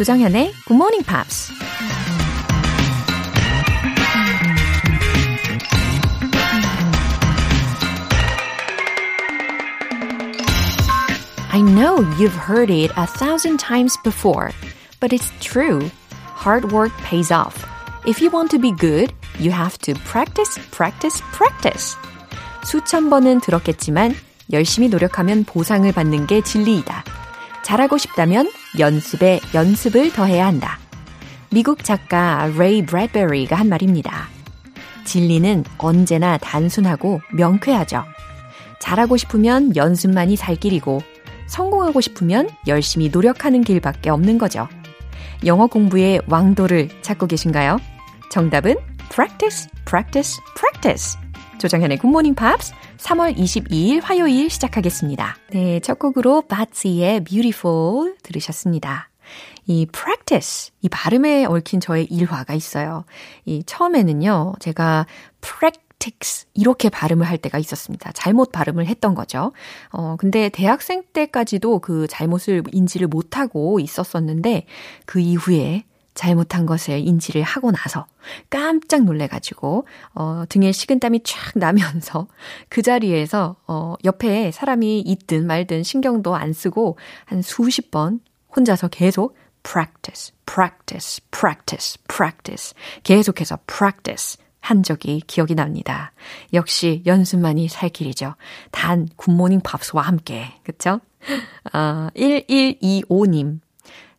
조정현의 Good Morning Pops. I know you've heard it a thousand times before, but it's true. Hard work pays off. If you want to be good, you have to practice, practice, practice. 수천 번은 들었겠지만 열심히 노력하면 보상을 받는 게 진리이다. 잘하고 싶다면 연습에 연습을 더해야 한다. 미국 작가 레이 브래드베리가 한 말입니다. 진리는 언제나 단순하고 명쾌하죠. 잘하고 싶으면 연습만이 살 길이고 성공하고 싶으면 열심히 노력하는 길밖에 없는 거죠. 영어 공부의 왕도를 찾고 계신가요? 정답은 practice, practice, practice. 조정현의 굿모닝 팝스 3월 22일 화요일 시작하겠습니다. 네, 첫 곡으로 Bazzi의 Beautiful 들으셨습니다. 이 practice, 이 발음에 얽힌 저의 일화가 있어요. 이 처음에는요, 제가 practice 이렇게 발음을 할 때가 있었습니다. 잘못 발음을 했던 거죠. 어, 근데 대학생 때까지도 그 잘못을 인지를 못하고 있었었는데 그 이후에 잘못한 것을 인지를 하고 나서 깜짝 놀래가지고, 어, 등에 식은땀이 쫙 나면서 그 자리에서, 어, 옆에 사람이 있든 말든 신경도 안 쓰고 한 수십 번 혼자서 계속 practice, practice, practice, practice. 계속해서 practice 한 적이 기억이 납니다. 역시 연습만이 살 길이죠. 단 굿모닝 팝스와 함께. 그쵸? 아, 1125님.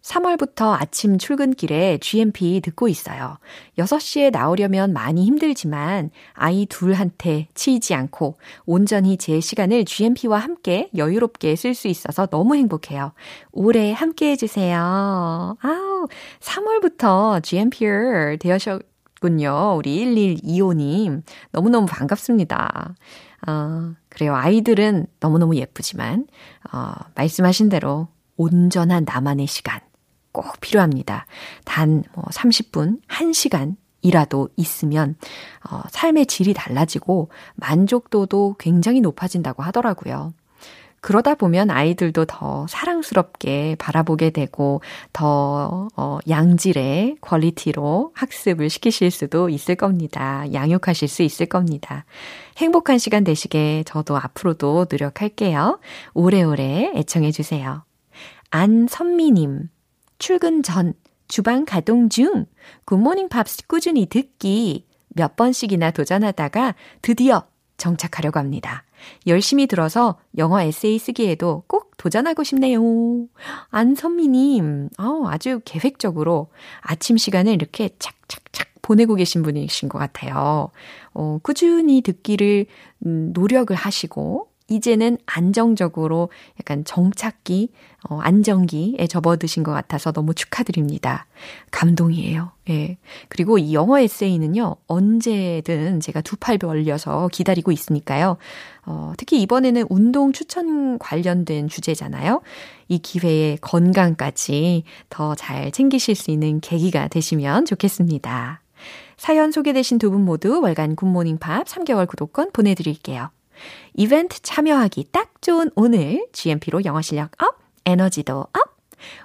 3월부터 아침 출근길에 GMP 듣고 있어요. 6시에 나오려면 많이 힘들지만 아이 둘한테 치이지 않고 온전히 제 시간을 GMP와 함께 여유롭게 쓸 수 있어서 너무 행복해요. 올해 함께 해주세요. 아우, 3월부터 GMP를 되셨군요. 우리 1125님. 너무너무 반갑습니다. 어, 그래요. 아이들은 너무너무 예쁘지만, 어, 말씀하신 대로 온전한 나만의 시간. 꼭 필요합니다. 단, 뭐, 30분, 1시간, 이라도 있으면 어, 삶의 질이 달라지고 만족도도 굉장히 높아진다고 하더라고요. 그러다 보면 아이들도 더 사랑스럽게 바라보게 되고 더 어, 양질의 퀄리티로 학습을 시키실 수도 있을 겁니다. 양육하실 수 있을 겁니다. 행복한 시간 되시게 저도 앞으로도 노력할게요. 오래오래 애청해 주세요. 안선미님. 출근 전 주방 가동 중 굿모닝 팝스 꾸준히 듣기 몇 번씩이나 도전하다가 드디어 정착하려고 합니다. 열심히 들어서 영어 에세이 쓰기에도 꼭 도전하고 싶네요. 안선미님, 어, 아주 계획적으로 아침 시간을 이렇게 착착착 보내고 계신 분이신 것 같아요. 어, 꾸준히 듣기를 음, 노력을 하시고 이제는 안정적으로 약간 정착기, 어, 안정기에 접어드신 것 같아서 너무 축하드립니다. 감동이에요. 예. 그리고 이 영어 에세이는요, 언제든 제가 두 팔 벌려서 기다리고 있으니까요. 어, 특히 이번에는 운동 추천 관련된 주제잖아요. 이 기회에 건강까지 더 잘 챙기실 수 있는 계기가 되시면 좋겠습니다. 사연 소개되신 두 분 모두 월간 굿모닝 팝 3개월 구독권 보내드릴게요. 이벤트 참여하기 딱 좋은 오늘 GMP로 영어 실력 up, 에너지도 up.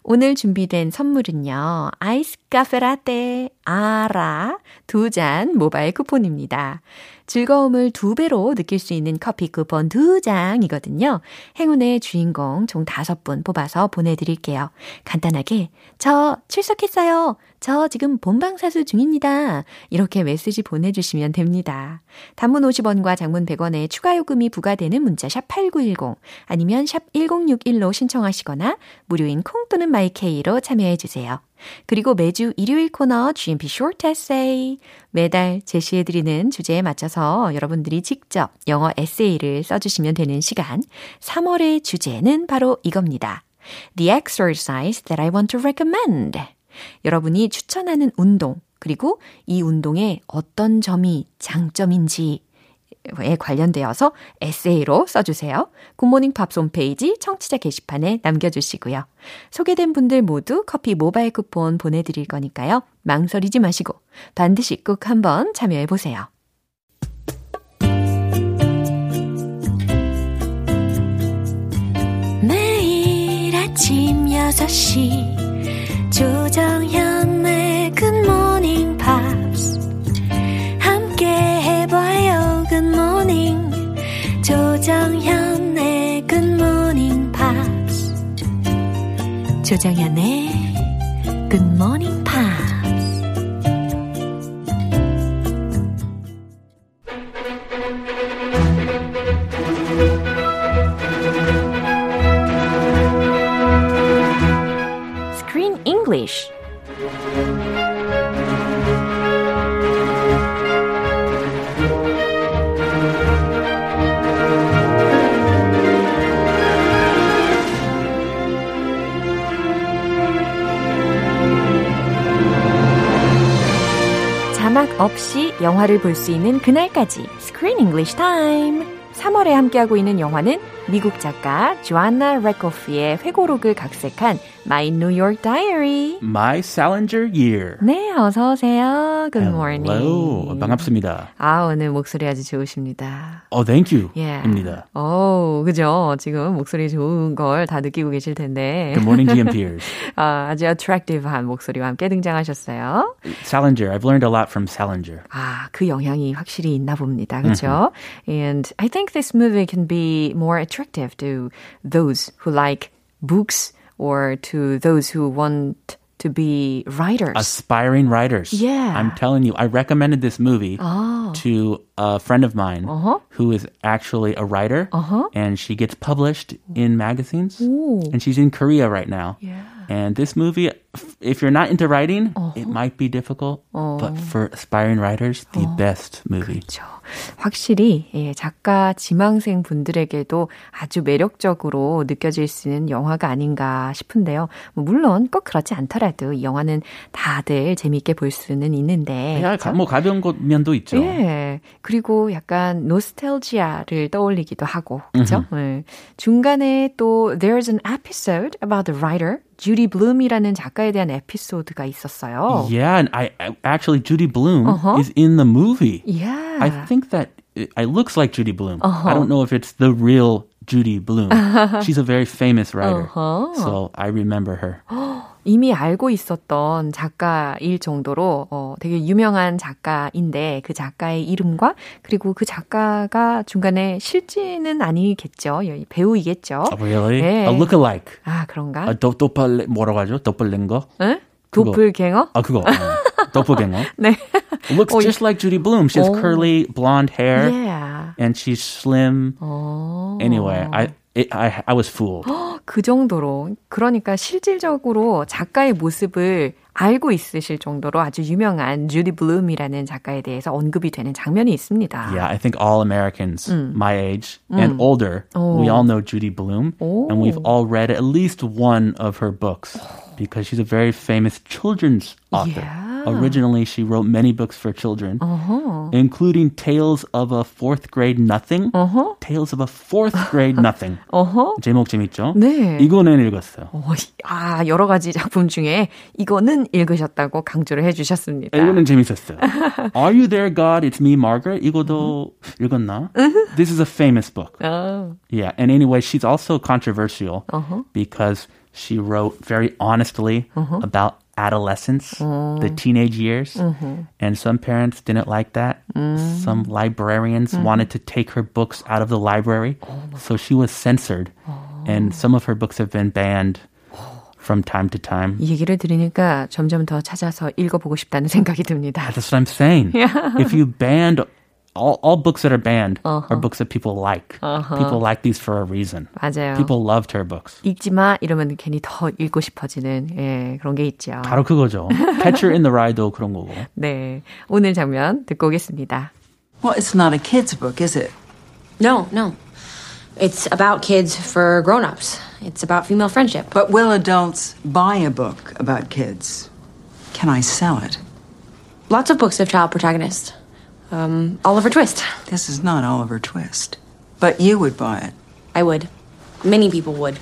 오늘 준비된 선물은요. 아이스 카페 라떼 아라 두 잔 모바일 쿠폰입니다. 즐거움을 두 배로 느낄 수 있는 커피 쿠폰 두 장이거든요. 행운의 주인공 총 다섯 분 뽑아서 보내드릴게요. 간단하게, 저 출석했어요. 저 지금 본방사수 중입니다. 이렇게 메시지 보내주시면 됩니다. 단문 50원과 장문 100원의 추가 요금이 부과되는 문자 샵 8910 아니면 샵 1061로 신청하시거나 무료인 콩 또는 마이케이로 참여해주세요. 그리고 매주 일요일 코너 GMP Short Essay. 매달 제시해드리는 주제에 맞춰서 여러분들이 직접 영어 에세이를 써주시면 되는 시간. 3월의 주제는 바로 이겁니다. The exercise that I want to recommend. 여러분이 추천하는 운동, 그리고 이 운동의 어떤 점이 장점인지 에 관련되어서 에세이로 써주세요. 굿모닝 팝스 홈페이지 청취자 게시판에 남겨주시고요. 소개된 분들 모두 커피 모바일 쿠폰 보내드릴 거니까요. 망설이지 마시고 반드시 꼭 한번 참여해보세요. 매일 아침 6시 조정현의 Morning Pops 조정현의 Good Morning 영화를 볼 수 있는 그날까지 Screen English Time. 3월에 함께하고 있는 영화는 미국 작가 조안나 레코프의 회고록을 각색한 My New York Diary. My Salinger Year. 네, 어서 오세요. Good morning. Hello. 반갑습니다. 아, 오늘 목소리 아주 좋으십니다. Oh, thank you. 예. 입니다. 오, 그죠? 지금 목소리 좋은 걸 다 느끼고 계실 텐데. Good morning, GM peers. 아, 아주 attractive한 목소리와 함께 등장하셨어요. Salinger. I've learned a lot from Salinger. 아, 그 영향이 확실히 있나 봅니다. 그렇죠? And I think this movie can be more attractive to those who like books or to those who want to be writers. Aspiring writers. Yeah. I'm telling you, I recommended this movie Oh. to a friend of mine Uh-huh. who is actually a writer. Uh-huh. And she gets published in magazines. Ooh. And she's in Korea right now. Yeah. And this movie, if you're not into writing, Uh-huh. it might be difficult. But for aspiring writers, the best movie. 그렇죠. 확실히 예, 작가 지망생 분들에게도 아주 매력적으로 느껴질 수 있는 영화가 아닌가 싶은데요. 뭐 물론 꼭 그렇지 않더라도 이 영화는 다들 재미있게 볼 수는 있는데. 야, 가- 뭐 가벼운 것 면도 있죠. 예. 그리고 약간 노스텔지아를 떠올리기도 하고, 그죠? 예. 중간에 또 there's an episode about the writer 주디 블룸이라는 작가 에 대한 에피소드가 있었어요. Yeah, and I, I actually Judy Bloom Uh-huh. is in the movie. Yeah. I think that it, it looks like Judy Bloom. I don't know if it's the real Judy Bloom. She's a very famous writer, Uh-huh. so I remember her. 이미 알고 있었던 작가일 정도로 어, 되게 유명한 작가인데 그 작가의 이름과 그리고 그 작가가 중간에 실제는 아니겠죠. 여- 배우이겠죠. Oh, really? 네. A look-alike. 아 그런가? A 도, 도팔 뭐라고 하죠? 도플랭거? 응? 도플갱어? 아 그거. 도플갱어. 네. Looks 어, just like Judy Bloom. She has 어. curly blonde hair Yeah. and she's slim. 어. Anyway, I it, I I was fooled. 그 정도로 그러니까 실질적으로 작가의 모습을 알고 있으실 정도로 아주 유명한 주디 블룸이라는 작가에 대해서 언급이 되는 장면이 있습니다. Yeah, I think all Americans my age and older, we all know Judy Bloom, and we've all read at least one of her books because she's a very famous children's author. Yeah. Originally, she wrote many books for children, including Tales of a Fourth Grade Nothing. Tales of a Fourth Grade Nothing. 어허. 제목 재밌죠? 네. 이거는 읽었어요. 어, 아, 여러 가지 작품 중에 이거는 읽으셨다고 강조를 해주셨습니다. 이거는 재밌었어요. Are You There, God? It's Me, Margaret. 이거도 읽었나? This is a famous book. 아, Yeah, and anyway, she's also controversial Uh-huh. because she wrote very honestly about adolescence, Oh. the teenage years, Mm-hmm. and some parents didn't like that. Mm. Some librarians Mm-hmm. wanted to take her books out of the library, Oh so she was censored, and some of her books have been banned from time to time. 이 얘기를 들으니까 점점 더 찾아서 읽어보고 싶다는 생각이 듭니다. That's what I'm saying. If you banned all, all books that are banned Uh-huh. are books that people like. People like these for a reason. 맞아요. People loved her books. 읽지 마 이러면 괜히 더 읽고 싶어지는 예, 그런 게 있죠. 바로 그거죠. Catcher in the Rye도 그런 거고. 네, 오늘 장면 듣고 오겠습니다. Well, it's not a kid's book, is it? No, no. It's about kids for grown-ups. It's about female friendship. But will adults buy a book about kids? Can I sell it? Lots of books have child protagonists. Um, Oliver Twist. This is not Oliver Twist. But you would buy it. I would. Many people would.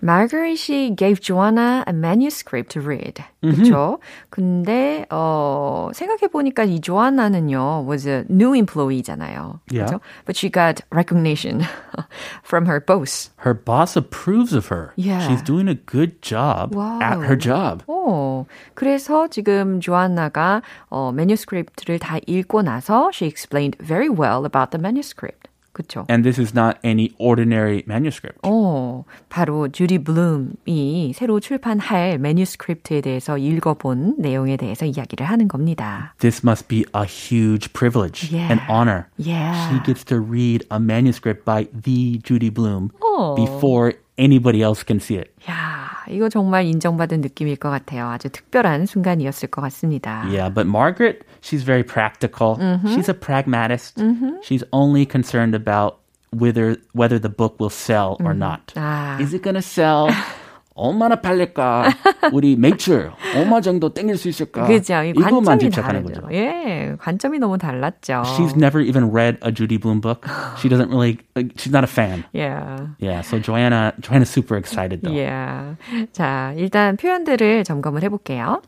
Margaret gave Joanna a manuscript to read. 그렇죠? 근데 어 생각해 보니까 이 조안나는요 was a new employee잖아요. Yeah. 그렇죠? But she got recognition from her boss. Her boss approves of her. Yeah. She's doing a good job at Wow. her job. 오, 그래서 지금 조안나가 어, 매뉴스크립트를 다 읽고 나서 she explained very well about the manuscript. 그렇죠? And this is not any ordinary manuscript. 어, 바로 주디 블룸이 새로 출판할 매뉴스크립트에 대해서 읽어본 내용에 대해서 이야기를 하는 겁니다. This must be a huge privilege Yeah. and honor. Yeah. She gets to read a manuscript by the Judy Bloom Oh. before anybody else can see it. 야, 이거 정말 인정받은 느낌일 것 같아요. 아주 특별한 순간이었을 것 같습니다. Yeah, but Margaret, she's very practical. She's a pragmatist. She's only concerned about whether whether the book will sell or not. 아. Is it gonna sell? 얼마나 팔릴까? 우리 매출 얼마 정도 땡길 수 있을까? 그죠? 이 이것만 집착하는 다르죠. 거죠. 예, 관점이 너무 달랐죠. She's never even read a Judy Bloom book. She doesn't really. She's not a fan. Yeah. Yeah. So Joanna, Joanna's super excited though. Yeah. 자, 일단 표현들을 점검을 해볼게요.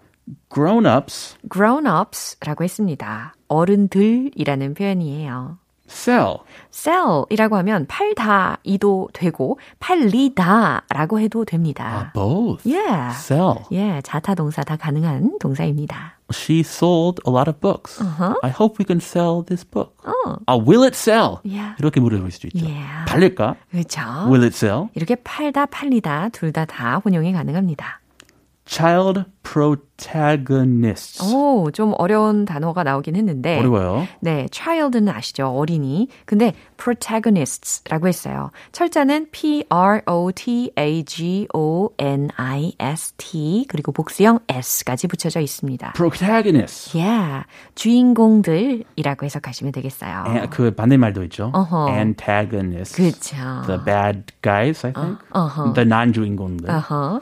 Grown-ups grown-ups라고 했습니다. 어른들이라는 표현이에요. Sell. sell이라고 하면 팔다이도 되고 팔리다라고 해도 됩니다. Both. Yeah. Sell. 예, 자타 동사 다 가능한 동사입니다. She sold a lot of books. I hope we can sell this book. Uh, will it sell? Yeah. 이렇게 물어볼 수도 있죠. Yeah. 팔릴까? 그렇죠. Will it sell? 이렇게 팔다 팔리다 둘 다 다 혼용이 가능합니다. Child protagonists. 오, 좀 어려운 단어가 나오긴 했는데 어려워요. 네, child는 아시죠? 어린이. 근데 protagonists라고 했어요. 철자는 P R O T A G O N I S T 그리고 복수형 s까지 붙여져 있습니다. Protagonists. Yeah, 주인공들이라고 해석하시면 되겠어요. 에, 그 반대말도 있죠. 어허. Antagonists. 그렇죠. The bad guys, I think. 어허. The non-주인공들. 어허.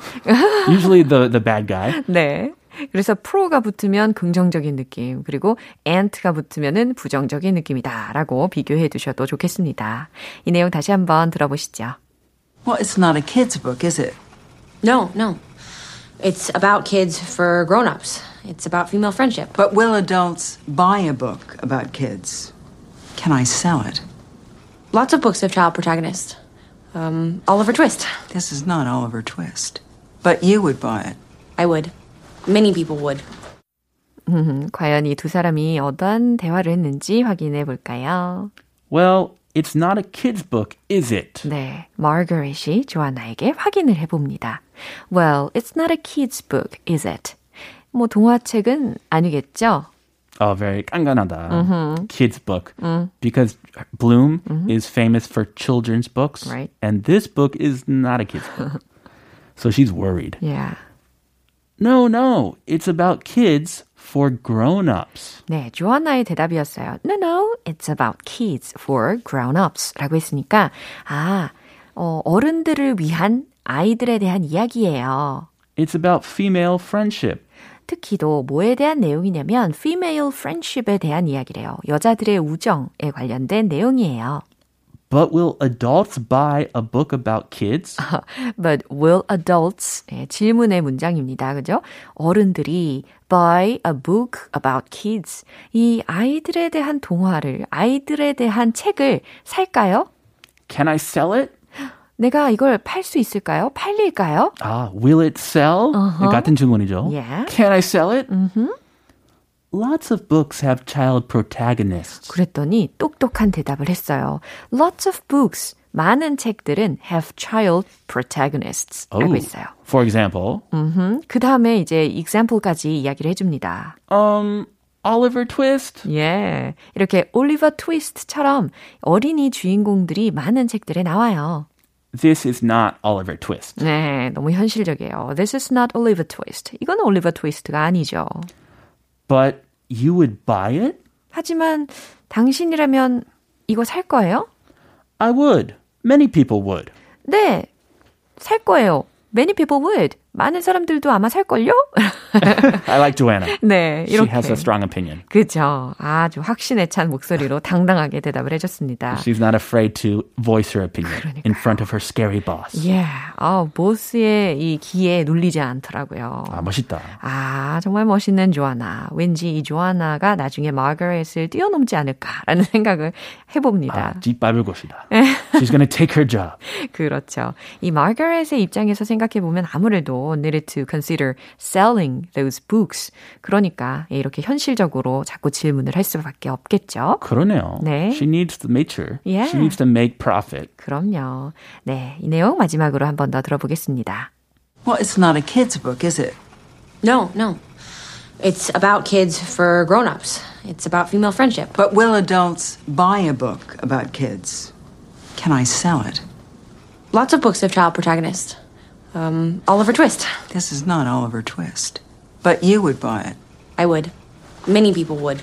Usually the, the bad guy. 네. 그래서 pro가 붙으면 긍정적인 느낌, 그리고 ant가 붙으면은 부정적인 느낌이다라고 비교해 두셔도 좋겠습니다. 이 내용 다시 한번 들어보시죠. Well, it's not a kid's book, is it? No, no. It's about kids for grown-ups. It's about female friendship. But will adults buy a book about kids? Can I sell it? Lots of books have child protagonists. Um, Oliver Twist. This is not Oliver Twist. But you would buy it. I would. Many people would. 음, 과연 이 두 사람이 어떤 대화를 했는지 확인해 볼까요? Well, it's not a kid's book, is it? 네, 마거릿이 조아나에게 확인을 해봅니다. Well, it's not a kid's book, is it? 뭐 동화책은 아니겠죠? Oh, very 깐깐하다. Kids book. Because Bloom is famous for children's books. Right. And this book is not a kid's book. so she's worried. Yeah. No, no. It's about kids for grown-ups. 네, 조아나의 대답이었어요. No, no, it's about kids for grown-ups 라고 했으니까, 아, 어, 어른들을 위한 아이들에 대한 이야기예요. It's about female friendship. 특히도 뭐에 대한 내용이냐면 female friendship에 대한 이야기래요. 여자들의 우정에 관련된 내용이에요. But will adults buy a book about kids? But will adults 예, 질문의 문장입니다. 그죠? 어른들이 buy a book about kids 이 아이들에 대한 동화를 아이들에 대한 책을 살까요? Can I sell it? 내가 이걸 팔 수 있을까요? 팔릴까요? Ah, will it sell? 같은 질문이죠. Yeah. Can I sell it? Lots of books have child protagonists. 그랬더니 똑똑한 대답을 했어요. Lots of books 많은 책들은 have child protagonists 라고 했어요. For example, 그 다음에 이제 example까지 이야기를 해줍니다. um, Oliver Twist. 예. 이렇게 올리버 트위스트처럼 어린이 주인공들이 많은 책들에 나와요. This is not Oliver Twist. 네, 너무 현실적이에요. This is not Oliver Twist. 이건 올리버 트위스트가 아니죠. But you would buy it? 하지만 당신이라면 이거 살 거예요? I would. Many people would. 네, 살 거예요. Many people would. 많은 사람들도 아마 살걸요? I like Joanna. 네, 이렇게. She has a strong opinion. 그죠. 아주 확신에 찬 목소리로 당당하게 대답을 해줬습니다. She's not afraid to voice her opinion 그러니까요. in front of her scary boss. Yeah. 아, 보스의 이 기에 눌리지 않더라고요. 아, 멋있다. 아, 정말 멋있는 조아나. 왠지 이 조아나가 나중에 마거렛을 뛰어넘지 않을까라는 생각을 해봅니다. 아, 뒷밟을 것이다. She's gonna take her job. 그렇죠. 이 마거렛의 입장에서 생각해보면 아무래도 needed to consider selling those books. 그러니까 이렇게 현실적으로 자꾸 질문을 할 수밖에 없겠죠. 그러네요. 네. She needs to make sure. Yeah. She needs to make profit. 그럼요. 네, 이 내용 마지막으로 한 번 더 들어보겠습니다. Well, it's not a kid's book, is it? No, no. It's about kids for grown-ups. It's about female friendship. But will adults buy a book about kids? Can I sell it? Lots of books have child protagonists. Um, Oliver Twist. This is not Oliver Twist. But you would buy it. I would. Many people would.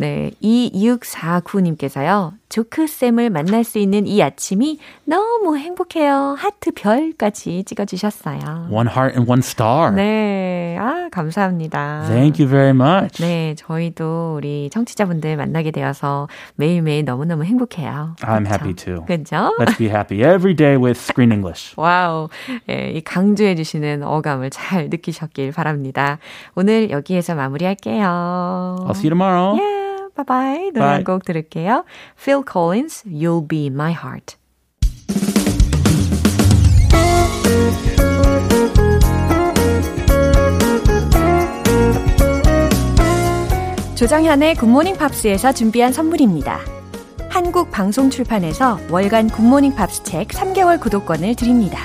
네, 2649님께서요. 조크쌤을 만날 수 있는 이 아침이 너무 행복해요. 하트 별까지 찍어주셨어요. One heart and one star. 네, 아, 감사합니다. Thank you very much. 네, 저희도 우리 청취자분들 만나게 되어서 매일매일 너무너무 행복해요. I'm 그쵸? happy too. 그죠? Let's be happy every day with Screen English. 와우. 예, 이 강조해주시는 어감을 잘 느끼셨길 바랍니다. 오늘 여기에서 마무리할게요. I'll see you tomorrow. Yeah, bye bye. 노래 Bye. 한곡 들을게요. Phil Collins, You'll Be My Heart. 조정현의 굿모닝 팝스에서 준비한 선물입니다. 한국 방송 출판에서 월간 굿모닝 팝스 책 3개월 구독권을 드립니다.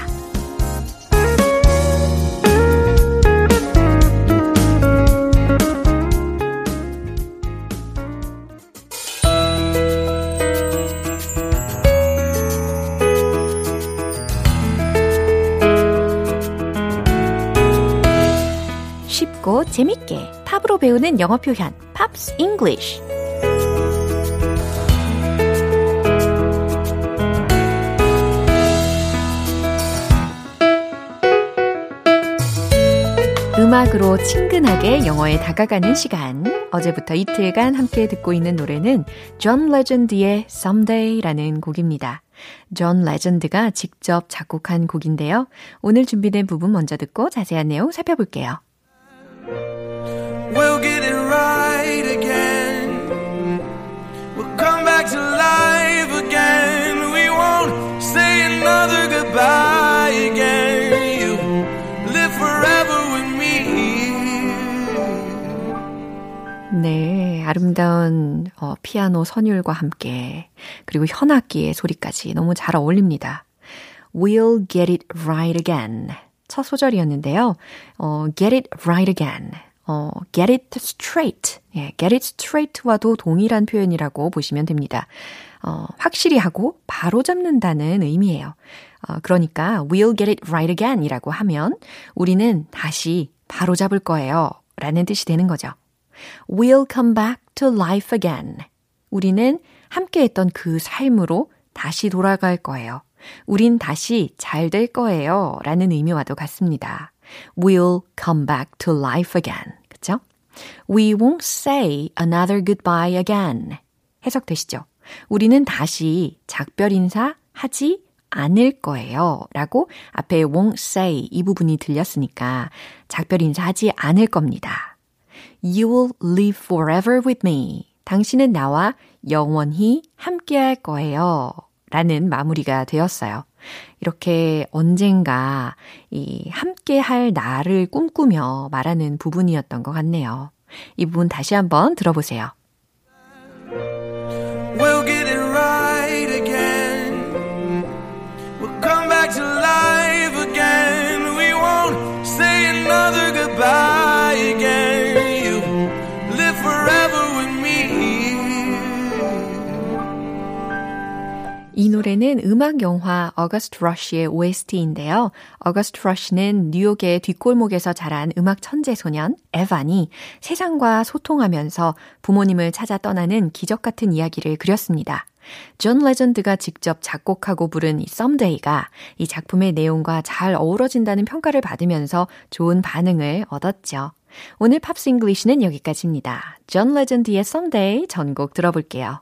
쉽고 재밌게 팝으로 배우는 영어 표현 Pops English 음악으로 친근하게 영어에 다가가는 시간. 어제부터 이틀간 함께 듣고 있는 노래는 존 레전드의 Someday라는 곡입니다. 존 레전드가 직접 작곡한 곡인데요. 오늘 준비된 부분 먼저 듣고 자세한 내용 살펴볼게요. We'll get it right again. We'll come back to life again. We won't say another goodbye again. You live forever with me. 네, 아름다운 어, 피아노 선율과 함께 그리고 현악기의 소리까지 너무 잘 어울립니다. We'll get it right again. 첫 소절이었는데요. 어, get it right again. 어, get it straight. 예, get it straight와도 동일한 표현이라고 보시면 됩니다. 어, 확실히 하고 바로 잡는다는 의미예요. 어, 그러니까 we'll get it right again 이라고 하면 우리는 다시 바로 잡을 거예요. 라는 뜻이 되는 거죠. We'll come back to life again. 우리는 함께 했던 그 삶으로 다시 돌아갈 거예요. 우린 다시 잘 될 거예요. 라는 의미와도 같습니다. We'll come back to life again. 그쵸? We won't say another goodbye again. 해석되시죠? 우리는 다시 작별 인사 하지 않을 거예요. 라고 앞에 won't say 이 부분이 들렸으니까 작별 인사 하지 않을 겁니다. You will live forever with me. 당신은 나와 영원히 함께 할 거예요. 라는 마무리가 되었어요. 이렇게 언젠가 이 함께 할 나를 꿈꾸며 말하는 부분이었던 것 같네요. 이 부분 다시 한번 들어보세요. 이 노래는 음악 영화 어거스트 러쉬의 OST인데요. 어거스트 러쉬는 뉴욕의 뒷골목에서 자란 음악 천재 소년 에반이 세상과 소통하면서 부모님을 찾아 떠나는 기적 같은 이야기를 그렸습니다. 존 레전드가 직접 작곡하고 부른 이 Someday가 이 작품의 내용과 잘 어우러진다는 평가를 받으면서 좋은 반응을 얻었죠. 오늘 Pops English는 여기까지입니다. 존 레전드의 Someday 전곡 들어볼게요.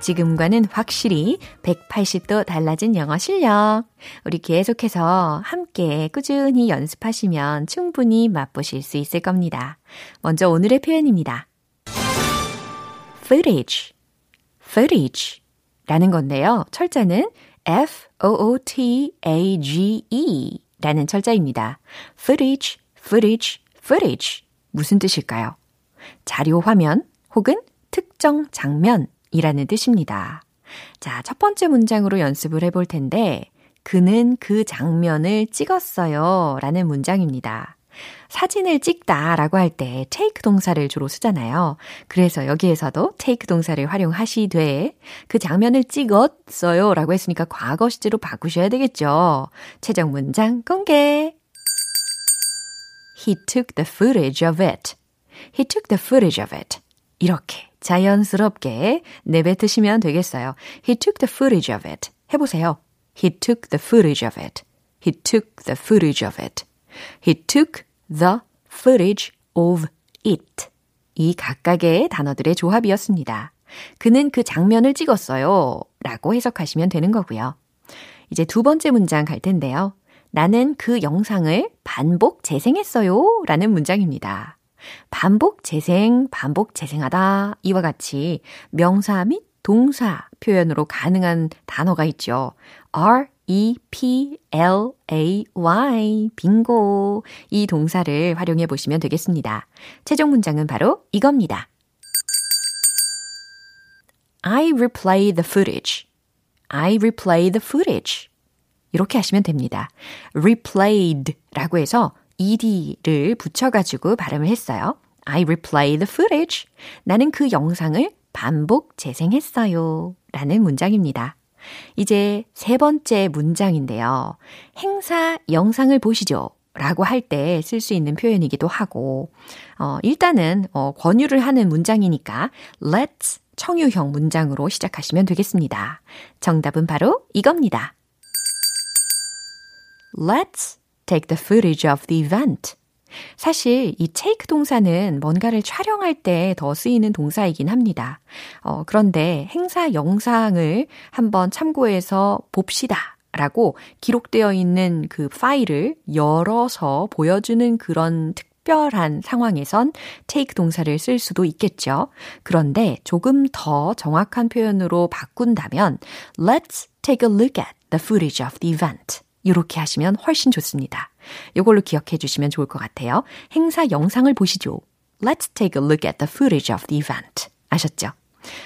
지금과는 확실히 180도 달라진 영어 실력. 우리 계속해서 함께 꾸준히 연습하시면 충분히 맛보실 수 있을 겁니다. 먼저 오늘의 표현입니다. footage, footage 라는 건데요. 철자는 F-O-O-T-A-G-E 라는 철자입니다. footage, footage, footage. 무슨 뜻일까요? 자료 화면 혹은 특정 장면 이라는 뜻입니다. 자, 첫 번째 문장으로 연습을 해볼 텐데, 그는 그 장면을 찍었어요. 라는 문장입니다. 사진을 찍다 라고 할 때 take 동사를 주로 쓰잖아요. 그래서 여기에서도 take 동사를 활용하시되 그 장면을 찍었어요 라고 했으니까 과거 시제로 바꾸셔야 되겠죠. 최종 문장 공개. He took the footage of it. He took the footage of it. 이렇게 자연스럽게 내뱉으시면 되겠어요. He took the footage of it. 해보세요. He took the footage of it. He took the footage of it. He took the footage of it. 이 각각의 단어들의 조합이었습니다. 그는 그 장면을 찍었어요. 라고 해석하시면 되는 거고요. 이제 두 번째 문장 갈 텐데요. 나는 그 영상을 반복 재생했어요. 라는 문장입니다. 반복 재생, 반복 재생하다 이와 같이 명사 및 동사 표현으로 가능한 단어가 있죠. R E P L A Y 빙고 이 동사를 활용해 보시면 되겠습니다. 최종 문장은 바로 이겁니다. I replay the footage. I replay the footage. 이렇게 하시면 됩니다. replayed라고 해서 ed를 붙여가지고 발음을 했어요. I replay the footage. 나는 그 영상을 반복 재생했어요. 라는 문장입니다. 이제 세 번째 문장인데요. 행사 영상을 보시죠. 라고 할 때 쓸 수 있는 표현이기도 하고, 어, 일단은, 어, 권유를 하는 문장이니까, let's 청유형 문장으로 시작하시면 되겠습니다. 정답은 바로 이겁니다. Let's take the footage of the event. 사실 이 take 동사는 뭔가를 촬영할 때 더 쓰이는 동사이긴 합니다. 어, 그런데 행사 영상을 한번 참고해서 봅시다. 라고 기록되어 있는 그 파일을 열어서 보여주는 그런 특별한 상황에선 take 동사를 쓸 수도 있겠죠. 그런데 조금 더 정확한 표현으로 바꾼다면 let's take a look at the footage of the event. 이렇게 하시면 훨씬 좋습니다. 이걸로 기억해 주시면 좋을 것 같아요. 행사 영상을 보시죠. Let's take a look at the footage of the event. 아셨죠?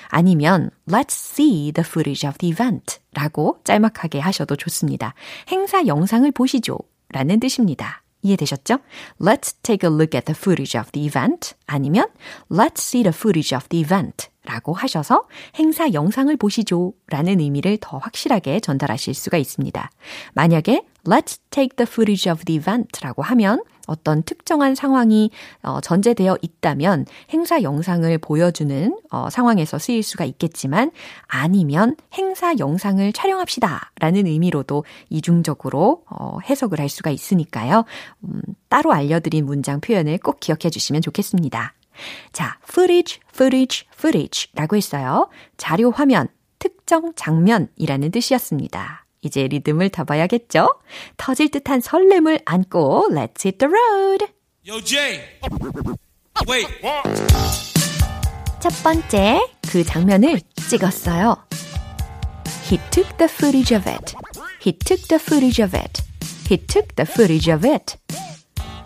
아니면 Let's see the footage of the event 라고 짤막하게 하셔도 좋습니다. 행사 영상을 보시죠 라는 뜻입니다. 이해되셨죠? Let's take a look at the footage of the event 아니면 Let's see the footage of the event 라고 하셔서 행사 영상을 보시죠 라는 의미를 더 확실하게 전달하실 수가 있습니다. 만약에 Let's take the footage of the event 라고 하면 어떤 특정한 상황이 어, 전제되어 있다면 행사 영상을 보여주는 어, 상황에서 쓰일 수가 있겠지만 아니면 행사 영상을 촬영합시다 라는 의미로도 이중적으로 어, 해석을 할 수가 있으니까요. 음, 따로 알려드린 문장 표현을 꼭 기억해 주시면 좋겠습니다. 자, footage, footage, footage 라고 했어요. 자료 화면, 특정 장면이라는 뜻이었습니다. 이제 리듬을 타봐야겠죠? 터질 듯한 설렘을 안고 Let's hit the road! Yo, Jay. Wait. 첫 번째, 그 장면을 찍었어요. He took the footage of it. He took the footage of it. He took the footage of it.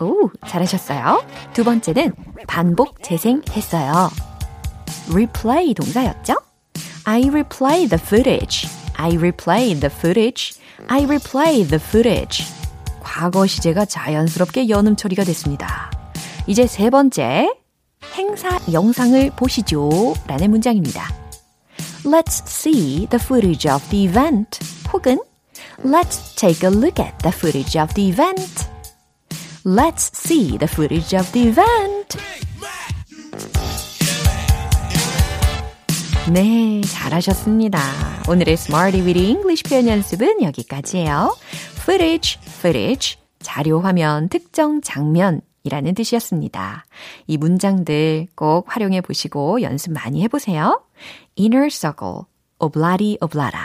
오, 잘하셨어요. 두 번째는 반복 재생했어요. replay 동사였죠? I replay the footage. I replay the footage. I replay the footage. 과거 시제가 자연스럽게 연음 처리가 됐습니다. 이제 세 번째, 행사 영상을 보시죠. 라는 문장입니다. Let's see the footage of the event. 혹은 Let's take a look at the footage of the event. Let's see the footage of the event. 네, 잘하셨습니다. 오늘의 Smarty Weedy English 표현 연습은 여기까지예요. footage, footage, 자료 화면, 특정 장면, 이라는 뜻이었습니다. 이 문장들 꼭 활용해 보시고 연습 많이 해보세요. inner circle, oblati oblata.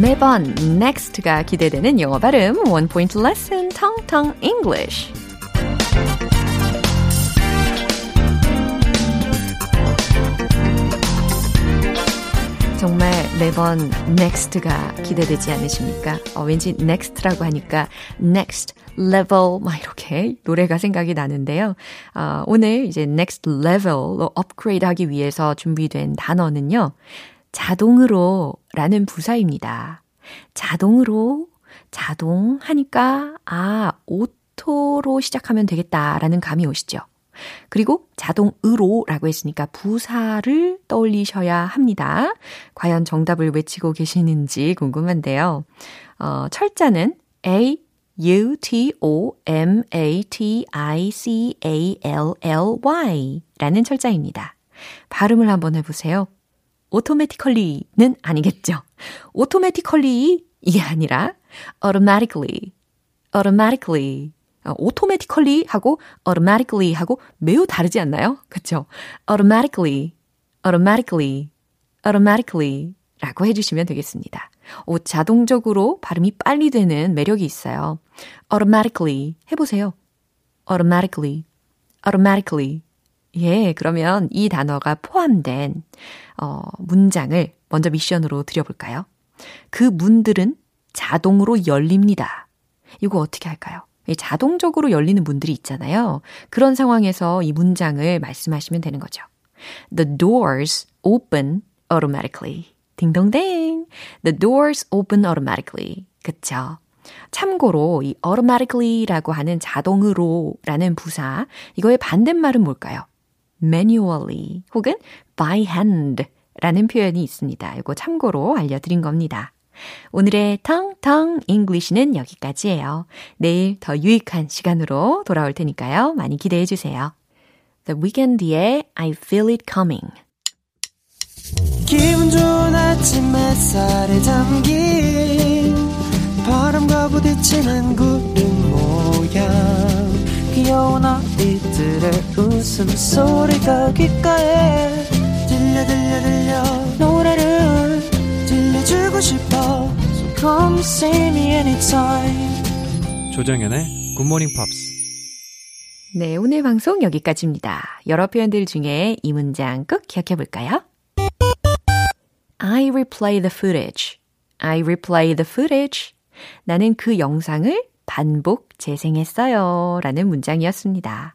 매번 next가 기대되는 영어 발음 원 포인트 레슨 텅텅 English. 정말 매번 next가 기대되지 않으십니까? 어, 왠지 next라고 하니까 next level 막 이렇게 노래가 생각이 나는데요. 어, 오늘 이제 next level로 업그레이드 하기 위해서 준비된 단어는요. 자동으로 라는 부사입니다. 자동으로 자동 하니까 아 auto로 시작하면 되겠다라는 감이 오시죠. 그리고 자동 으로라고 했으니까 부사를 떠올리셔야 합니다. 과연 정답을 외치고 계시는지 궁금한데요. 어, 철자는 A, U, T, O, M, A, T, I, C, A, L, L, Y 라는 철자입니다. 발음을 한번 해보세요. automatically는 아니겠죠. automatically 이게 아니라 automatically, automatically automatically 하고 automatically 하고 매우 다르지 않나요? 그쵸? automatically, automatically, automatically 라고 해주시면 되겠습니다. 오, 자동적으로 발음이 빨리 되는 매력이 있어요. automatically 해보세요. automatically, automatically. 예, 그러면 이 단어가 포함된, 어, 문장을 먼저 미션으로 드려볼까요? 그 문들은 자동으로 열립니다. 이거 어떻게 할까요? 자동적으로 열리는 문들이 있잖아요. 그런 상황에서 이 문장을 말씀하시면 되는 거죠. The doors open automatically. 딩동댕. The doors open automatically. 그쵸? 참고로 이 automatically라고 하는 자동으로라는 부사, 이거의 반대말은 뭘까요? manually 혹은 by hand 라는 표현이 있습니다. 이거 참고로 알려드린 겁니다. 오늘의 텅텅 English는 여기까지예요. 내일 더 유익한 시간으로 돌아올 테니까요. 많이 기대해 주세요. The Weeknd의 I Feel It Coming. 기분 좋은 아침 햇살에 담긴 바람과 부딪히는 구름 모양 귀여운 아이들의 웃음소리가 귓가에 들려 들려 들려 노래를 들려주고 싶어 So come see me anytime 조정현의 굿모닝 팝스 네, 오늘 방송 여기까지입니다. 여러 표현들 중에 이 문장 꼭 기억해 볼까요? I replay the footage. I replay the footage. 나는 그 영상을 반복 재생했어요. 라는 문장이었습니다.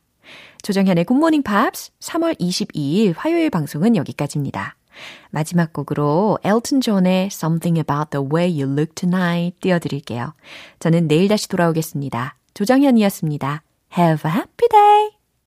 조정현의 굿모닝 팝스 3월 22일 화요일 방송은 여기까지입니다. 마지막 곡으로 엘튼 존의 Something About the Way You Look Tonight 띄워드릴게요. 저는 내일 다시 돌아오겠습니다. 조정현이었습니다. Have a happy day!